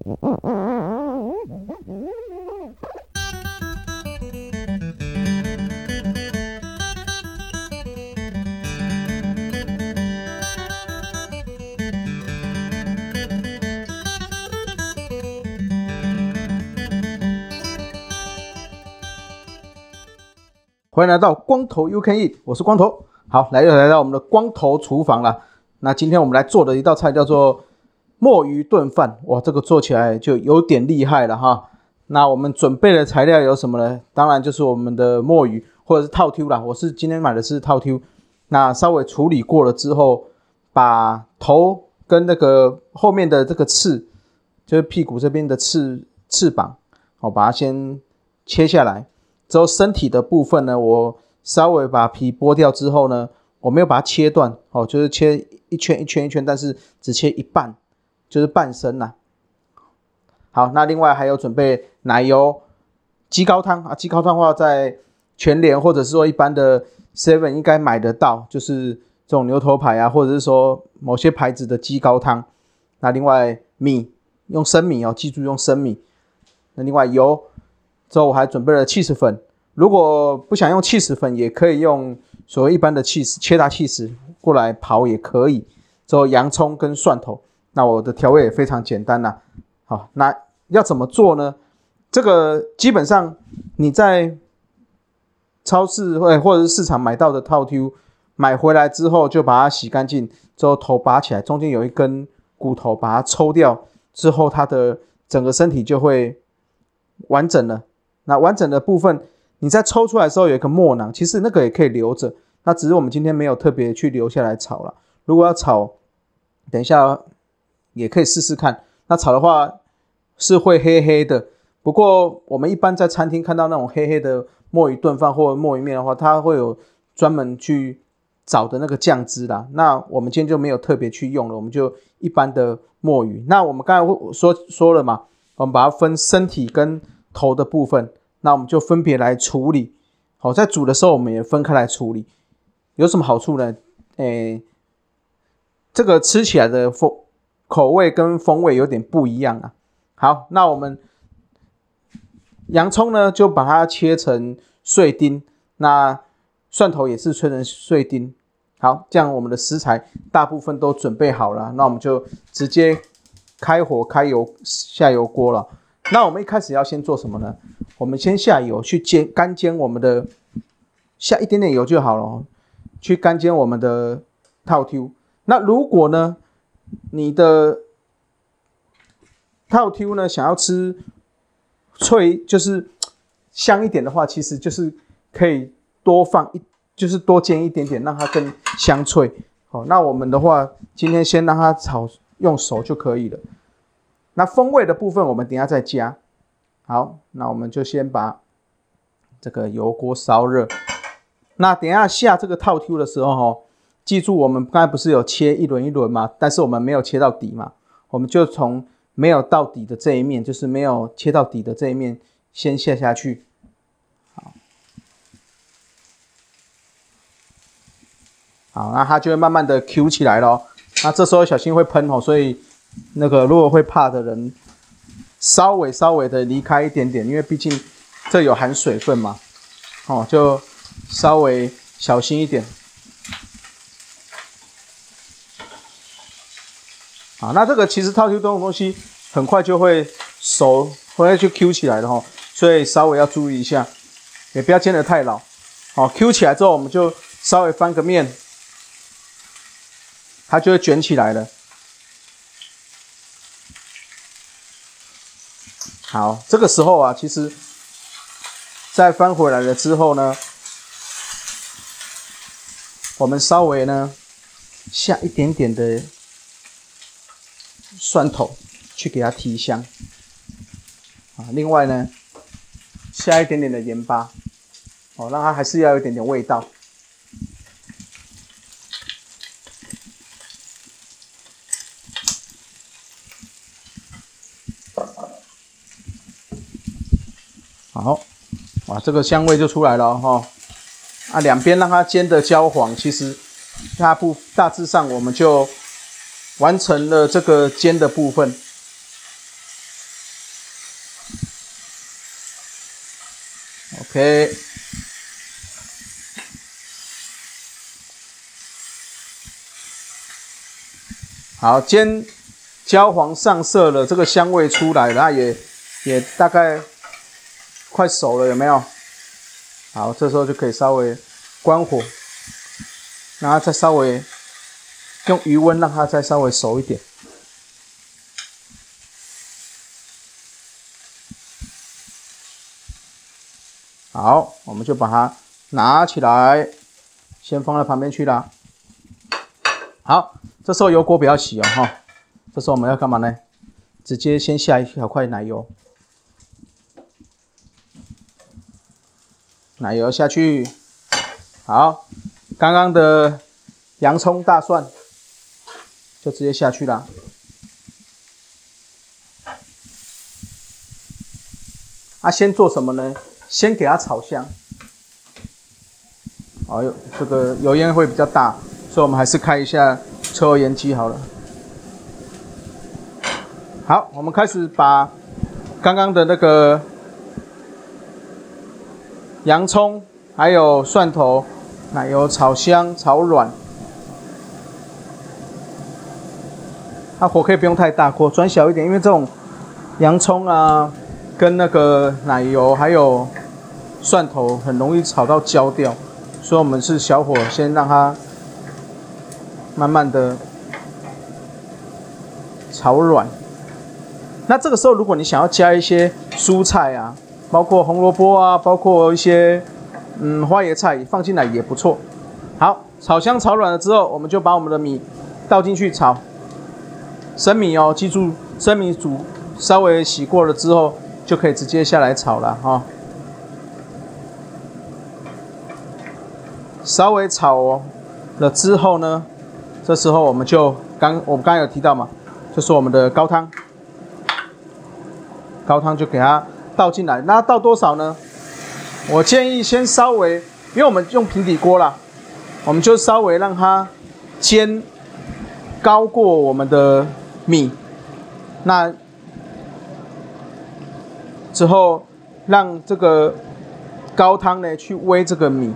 欢迎来到光头 You Can Eat，我是光头。好，来又来到我们的光头厨房了。那今天我们来做的一道菜叫做墨鱼炖饭。哇，这个做起来就有点厉害了哈。那我们准备的材料有什么呢？当然就是我们的墨鱼或者是套 Q 啦。我是今天买的是套 Q。那稍微处理过了之后，把头跟那个后面的这个刺，就是屁股这边的翅翅膀，我把它先切下来。之后身体的部分呢，我稍微把皮剥掉之后呢，我没有把它切断，哦，就是切一圈一圈一圈，但是只切一半，就是半生呐。好，那另外还有准备奶油鸡高汤啊，鸡高汤的话在全联或者是说一般的 Seven 应该买得到，就是这种牛头牌啊，或者是说某些牌子的鸡高汤。那另外米用生米哦，记住用生米。那另外油。之后我还准备了起司粉，如果不想用起司粉，也可以用所谓一般的起司，切大起司过来刨也可以。之后洋葱跟蒜头，那我的调味也非常简单呐。好，那要怎么做呢？这个基本上你在超市或或者是市场买到的套 Q 买回来之后，就把它洗干净，之后头拔起来，中间有一根骨头，把它抽掉之后，它的整个身体就会完整了。那完整的部分，你在抽出来的时候有一个墨囊，其实那个也可以留着。那只是我们今天没有特别去留下来炒了。如果要炒，等一下也可以试试看。那炒的话是会黑黑的，不过我们一般在餐厅看到那种黑黑的墨鱼炖饭或者墨鱼面的话，它会有专门去找的那个酱汁啦。那我们今天就没有特别去用了，我们就一般的墨鱼。那我们刚才说说了嘛，我们把它分身体跟头的部分。那我们就分别来处理，好，在煮的时候我们也分开来处理，有什么好处呢？诶，这个吃起来的风口味跟风味有点不一样啊。好，那我们洋葱呢，就把它切成碎丁，那蒜头也是切成碎丁。好，这样我们的食材大部分都准备好了，那我们就直接开火开油下油锅了。那我们一开始要先做什么呢？我们先下油去煎干煎我们的，下一点点油就好了，去干煎我们的套 Q。那如果呢，你的套 Q 呢想要吃脆，就是香一点的话，其实就是可以多放一，就是多煎一点点，让它更香脆。好，那我们的话，今天先让它炒用熟就可以了。那风味的部分，我们等下再加。好，那我们就先把这个油锅烧热。那等下下这个套 Q 的时候，哈，记住我们刚才不是有切一轮一轮吗？但是我们没有切到底嘛，我们就从没有到底的这一面，就是没有切到底的这一面，先下下去。好，好，那它就会慢慢的 Q 起来咯。那这时候小心会喷哦，所以。那个如果会怕的人，稍微稍微的离开一点点，因为毕竟这有含水分嘛，哦，就稍微小心一点。那这个其实套 Q 这种东西很快就会熟，回来就 Q 起来了哈，所以稍微要注意一下，也不要煎得太老。好，Q 起来之后，我们就稍微翻个面，它就会卷起来了。好，这个时候啊，其实再翻回来了之后呢，我们稍微呢下一点点的蒜头去给它提香啊，另外呢下一点点的盐巴，哦，让它还是要有一点点味道。好，哇，这个香味就出来了哈、哦！啊，两边让它煎的焦黄，其实大部大致上我们就完成了这个煎的部分。Ok 好煎焦黄上色了这个香味出来了也也大概快熟了有没有？好这时候就可以稍微关火然后再稍微用余温让它再稍微熟一点。好，我们就把它拿起来，先放在旁边去啦。好。这时候油锅不要洗哦，哈！这时候我们要干嘛呢？直接先下一小块奶油，奶油下去。好，刚刚的洋葱、大蒜就直接下去了。啊，先做什么呢？先给它炒香。哎呦，这个油烟会比较大，所以我们还是开一下。抽油烟机好了，好，我们开始把刚刚的那个洋葱还有蒜头、奶油炒香、炒软。它火可以不用太大，火转小一点，因为这种洋葱啊，跟那个奶油还有蒜头很容易炒到焦掉，所以我们是小火先让它。慢慢的炒软，那这个时候如果你想要加一些蔬菜啊，包括红萝卜啊，包括一些嗯花椰菜放进来也不错。好，炒香炒软了之后，我们就把我们的米倒进去炒。生米哦，记住生米煮稍微洗过了之后，就可以直接下来炒了哈。稍微炒了之后呢，这时候我们就刚我们刚刚有提到嘛，就是我们的高汤，高汤就给它倒进来，那倒多少呢？我建议先稍微，因为我们用平底锅啦，我们就稍微让它煎高过我们的米，那之后让这个高汤呢去煨这个米，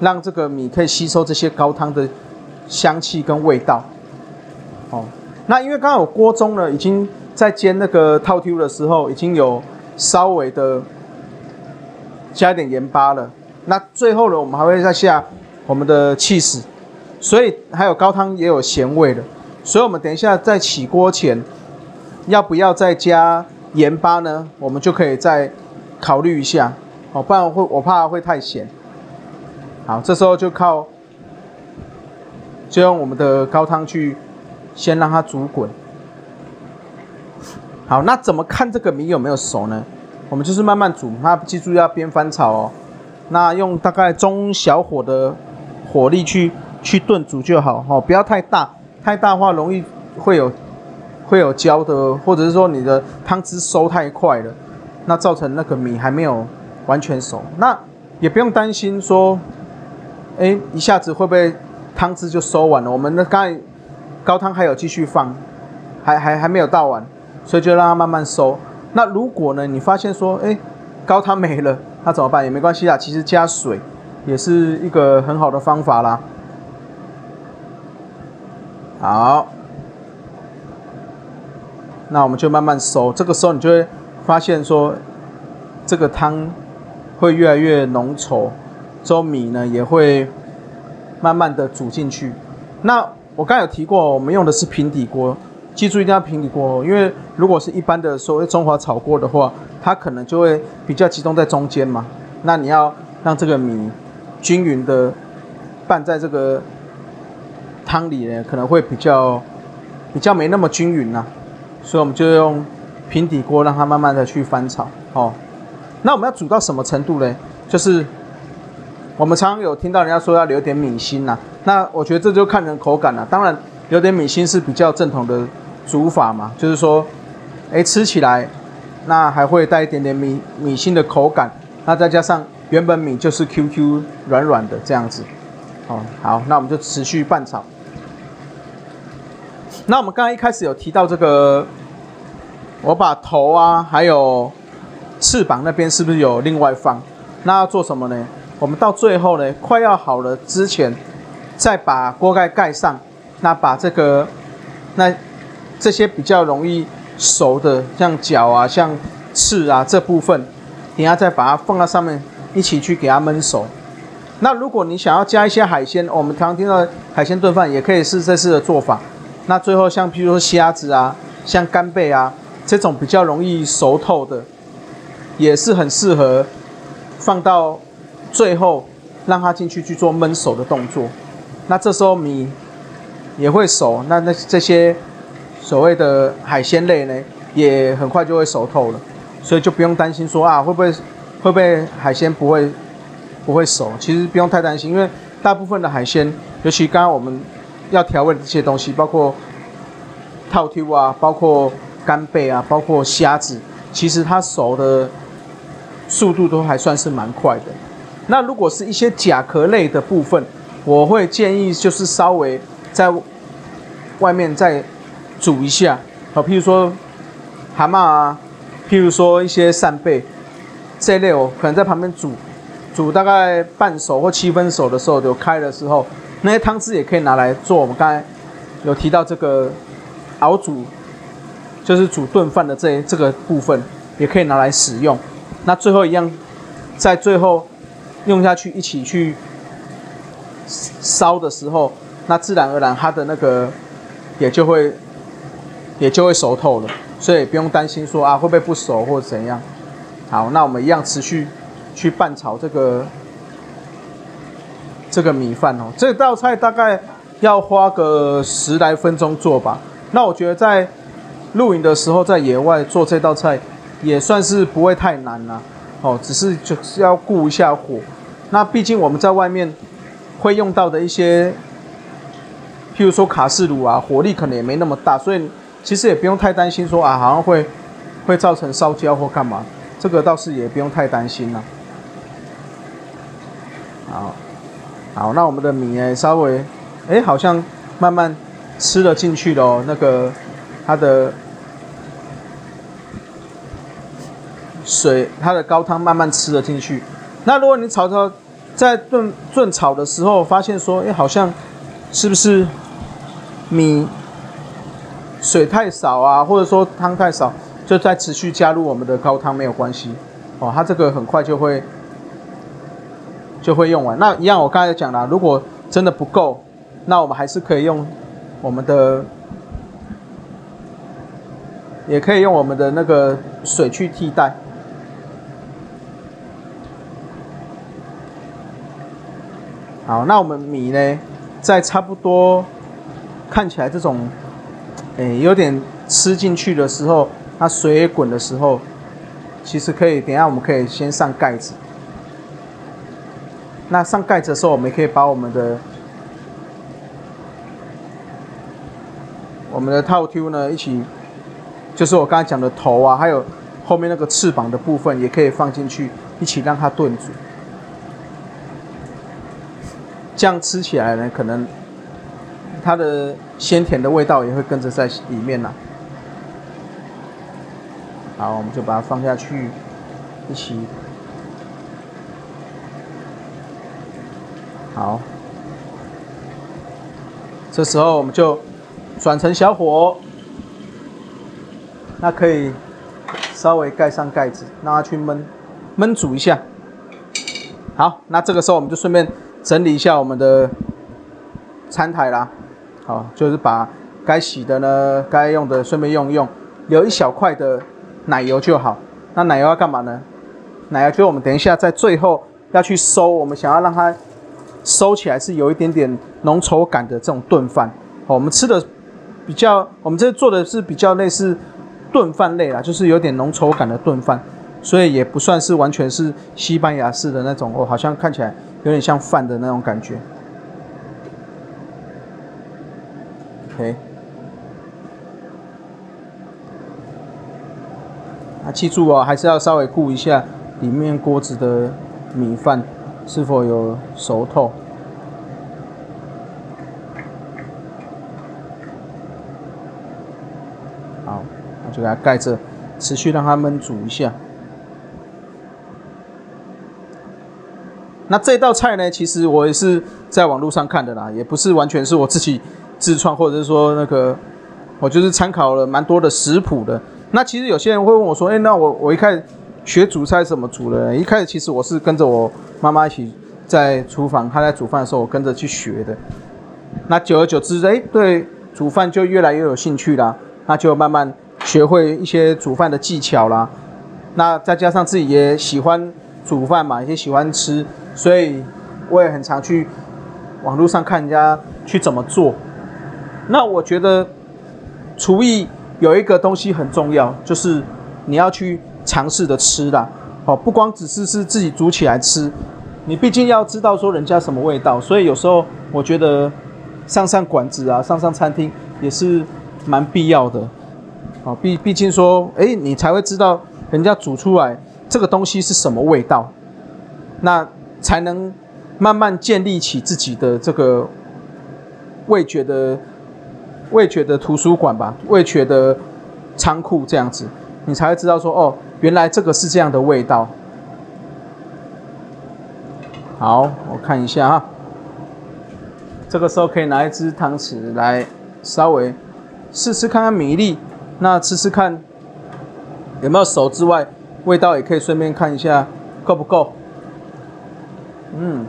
让这个米可以吸收这些高汤的。香气跟味道，哦，那因为刚刚有锅中呢，已经在煎那个透抽的时候，已经有稍微的加一点盐巴了。那最后呢，我们还会再下我们的起司，所以还有高汤也有咸味的。所以我们等一下在起锅前，要不要再加盐巴呢？我们就可以再考虑一下，哦，不然会我怕会太咸。好，这时候就靠。就用我们的高汤去先让它煮滚。好，那怎么看这个米有没有熟呢？我们就是慢慢煮，那记住要边翻炒哦。那用大概中小火的火力去去炖煮就好哦，不要太大，太大话容易会有会有焦的，或者是说你的汤汁收太快了，那造成那个米还没有完全熟。那也不用担心说，哎，一下子会不会？汤汁就收完了，我们的刚才高汤还有继续放，还还还没有倒完，所以就让它慢慢收。那如果呢，你发现说，哎，高汤没了，那怎么办？也没关系啦，其实加水也是一个很好的方法啦。好，那我们就慢慢收。这个时候你就会发现说，这个汤会越来越浓稠，之后米呢也会。慢慢的煮进去。那我刚才有提过，我们用的是平底锅，记住一定要平底锅哦，因为如果是一般的所谓中华炒锅的话，它可能就会比较集中在中间嘛。那你要让这个米均匀的拌在这个汤里呢，可能会比较比较没那么均匀呐。所以我们就用平底锅让它慢慢的去翻炒。哦，那我们要煮到什么程度呢？就是。我们常常有听到人家说要留点米心呐、啊，那我觉得这就看人口感了。当然，留点米心是比较正统的煮法嘛，就是说，哎，吃起来那还会带一点点米米心的口感，那再加上原本米就是 Q Q 软软的这样子。好，那我们就持续拌炒。那我们刚刚一开始有提到这个，我把头啊还有翅膀那边是不是有另外放？那要做什么呢？我们到最后呢，快要好了之前，再把锅盖盖上，那把这个那这些比较容易熟的，像脚啊、像翅啊这部分，等下再把它放到上面，一起去给它焖熟。那如果你想要加一些海鲜，我们常常听到海鲜炖饭也可以是这次的做法。那最后像譬如说虾子啊，像干贝啊这种比较容易熟透的，也是很适合放到。最后让它进去去做焖熟的动作，那这时候米也会熟，那那这些所谓的海鲜类呢，也很快就会熟透了，所以就不用担心说啊会不会会不会海鲜不会不会熟，其实不用太担心，因为大部分的海鲜，尤其刚刚我们要调味的这些东西，包括套 Q 啊，包括干贝啊，包括虾子，其实它熟的速度都还算是蛮快的。那如果是一些甲壳类的部分，我会建议就是稍微在外面再煮一下，好，譬如说蛤蟆啊，譬如说一些扇贝这一类，我可能在旁边煮，煮大概半熟或七分熟的时候就开的时候，那些汤汁也可以拿来做。我们刚才有提到这个熬煮，就是煮炖饭的这这个部分，也可以拿来使用。那最后一样，在最后。用下去一起去烧的时候，那自然而然它的那个也就会也就会熟透了，所以不用担心说啊会不会不熟或怎样。好，那我们一样持续去拌炒这个这个米饭哦。这道菜大概要花个十来分钟做吧。那我觉得在露营的时候在野外做这道菜也算是不会太难啦。哦，只是就是要顾一下火。那毕竟我们在外面会用到的一些，譬如说卡式炉啊，火力可能也没那么大，所以其实也不用太担心说啊，好像会会造成烧焦或干嘛。这个倒是也不用太担心了。好，好，那我们的米呢，稍微，哎，好像慢慢吃了进去了哦，那个它的。水，它的高汤慢慢吃了进去。那如果你炒炒，在炖炖炒的时候，发现说，哎，好像是不是米水太少啊，或者说汤太少，就再持续加入我们的高汤没有关系。哦，它这个很快就会就会用完。那一样，我刚才讲了，如果真的不够，那我们还是可以用我们的，也可以用我们的那个水去替代。好，那我们米呢，在差不多看起来这种，诶，有点吃进去的时候，它水也滚的时候，其实可以，等下我们可以先上盖子。那上盖子的时候，我们也可以把我们的我们的套 Q 呢一起，就是我刚才讲的头啊，还有后面那个翅膀的部分，也可以放进去，一起让它炖煮。这样吃起来呢，可能它的鲜甜的味道也会跟着在里面了。好，我们就把它放下去，一起。好，这时候我们就转成小火，那可以稍微盖上盖子，让它去焖焖煮一下。好，那这个时候我们就顺便。整理一下我们的餐台啦，好，就是把该洗的呢，该用的顺便用一用，留一小块的奶油就好。那奶油要干嘛呢？奶油就我们等一下在最后要去收，我们想要让它收起来是有一点点浓稠感的这种炖饭。好，我们吃的比较，我们这做的是比较类似炖饭类啦，就是有点浓稠感的炖饭，所以也不算是完全是西班牙式的那种哦，好像看起来。有点像饭的那种感觉。OK，啊，记住哦，还是要稍微顾一下里面锅子的米饭是否有熟透。好，那就给它盖着，持续让它焖煮一下。那这道菜呢，其实我也是在网络上看的啦，也不是完全是我自己自创，或者是说那个我就是参考了蛮多的食谱的。那其实有些人会问我说：“哎，那我我一开始学煮菜怎么煮的？”一开始其实我是跟着我妈妈一起在厨房，她在煮饭的时候，我跟着去学的。那久而久之，哎，对煮饭就越来越有兴趣啦。那就慢慢学会一些煮饭的技巧啦。那再加上自己也喜欢煮饭嘛，也喜欢吃，所以我也很常去网络上看人家去怎么做。那我觉得厨艺有一个东西很重要，就是你要去尝试的吃啦。哦，不光只是是自己煮起来吃，你毕竟要知道说人家什么味道。所以有时候我觉得上上馆子啊，上上餐厅也是蛮必要的。哦，毕毕竟说，哎，你才会知道。人家煮出来这个东西是什么味道，那才能慢慢建立起自己的这个味觉的味觉的图书馆吧，味觉的仓库这样子，你才会知道说哦，原来这个是这样的味道。好，我看一下哈，这个时候可以拿一只汤匙来稍微试试看看米粒，那吃吃看。有没有熟之外，味道也可以顺便看一下够不够。嗯，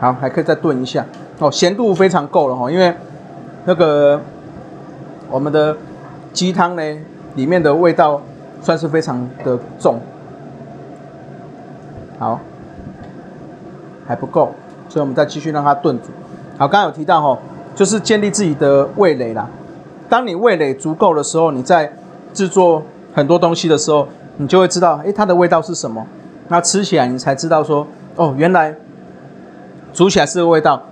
好，还可以再炖一下哦，咸度非常够了哈，因为那个我们的鸡汤呢，里面的味道算是非常的重。好，还不够，所以我们再继续让它炖煮。好，刚刚有提到哈，就是建立自己的味蕾啦。当你味蕾足够的时候，你在制作。很多东西的时候，你就会知道，诶，它的味道是什么？那吃起来你才知道说，哦，原来煮起来是个味道。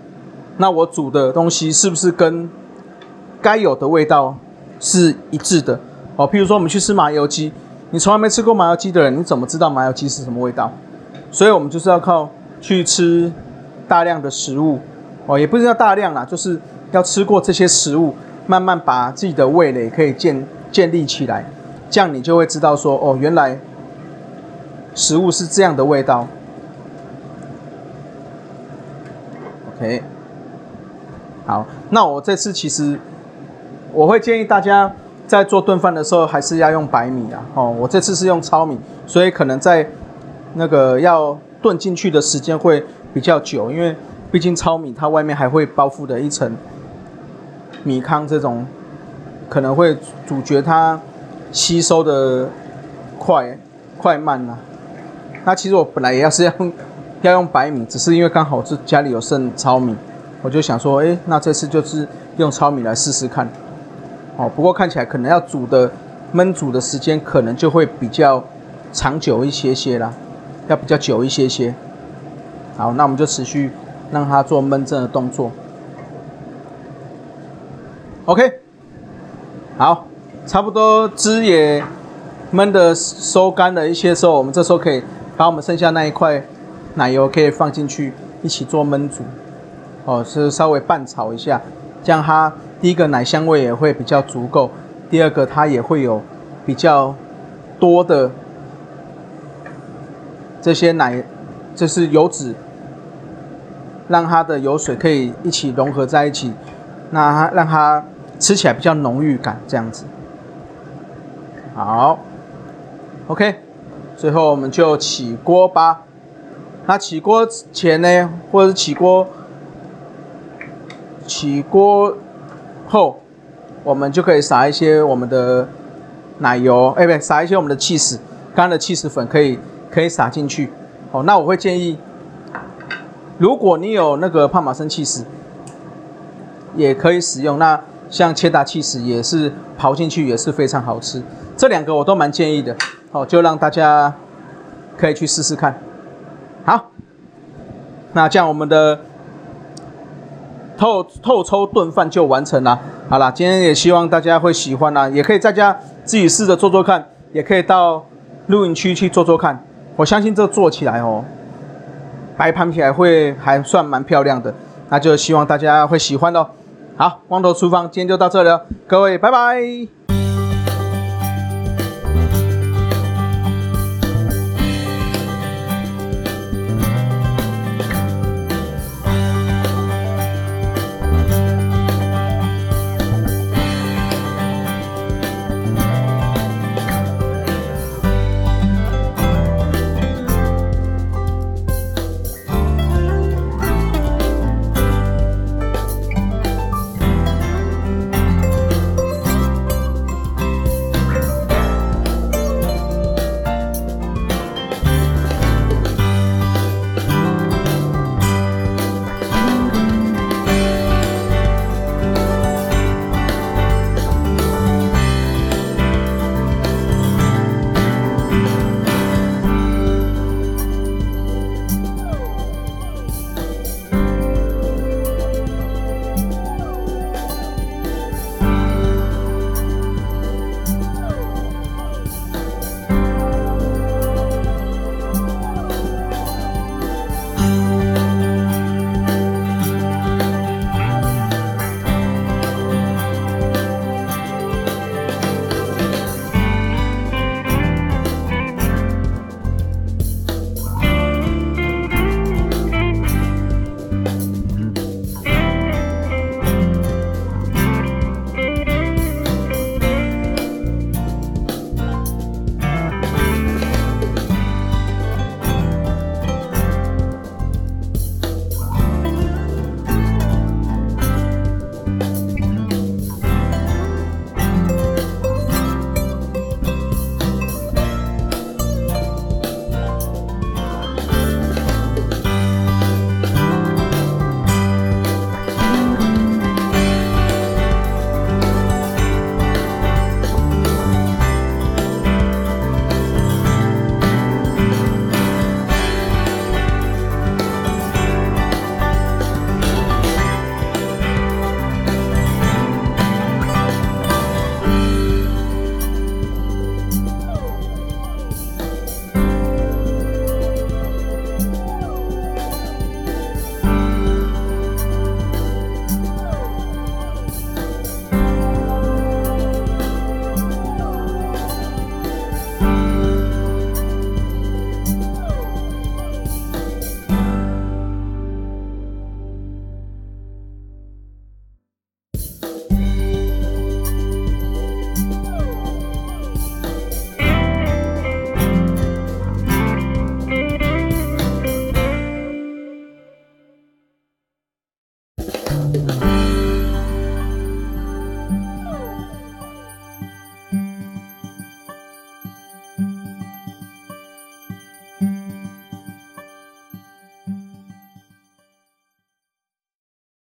那我煮的东西是不是跟该有的味道是一致的？哦，譬如说我们去吃麻油鸡，你从来没吃过麻油鸡的人，你怎么知道麻油鸡是什么味道？所以我们就是要靠去吃大量的食物，哦，也不是要大量啦，就是要吃过这些食物，慢慢把自己的味蕾可以建建立起来。这样你就会知道说，哦，原来食物是这样的味道。OK，好，那我这次其实我会建议大家在做炖饭的时候还是要用白米啊。哦，我这次是用糙米，所以可能在那个要炖进去的时间会比较久，因为毕竟糙米它外面还会包覆的一层米糠，这种可能会阻绝它。吸收的快快慢呐、那其实我本来也要是要用 要用白米，只是因为刚好是家里有剩糙米，我就想说，哎，那这次就是用糙米来试试看。哦，不过看起来可能要煮的焖煮的时间可能就会比较长久一些些啦，要比较久一些些。好，那我们就持续让它做焖蒸的动作。OK，好。差不多汁也焖的收干了一些时候，我们这时候可以把我们剩下那一块奶油可以放进去一起做焖煮，哦，是稍微拌炒一下，这样它第一个奶香味也会比较足够，第二个它也会有比较多的这些奶，这是油脂，让它的油水可以一起融合在一起，那它让它吃起来比较浓郁感，这样子。好，OK，最后我们就起锅吧。那起锅前呢，或者是起锅起锅后，我们就可以撒一些我们的奶油，哎，不对，撒一些我们的起司，干的起司粉可以可以撒进去。哦，那我会建议，如果你有那个帕玛森起司，也可以使用。那像切达起司也是刨进去，也是非常好吃。这两个我都蛮建议的，好，就让大家可以去试试看。好，那这样我们的透透抽炖饭就完成了。好了，今天也希望大家会喜欢啦，也可以在家自己试着做做看，也可以到露营区去做做看。我相信这做起来哦，摆盘起来会还算蛮漂亮的，那就希望大家会喜欢喽。好，光头厨房今天就到这里了，各位拜拜。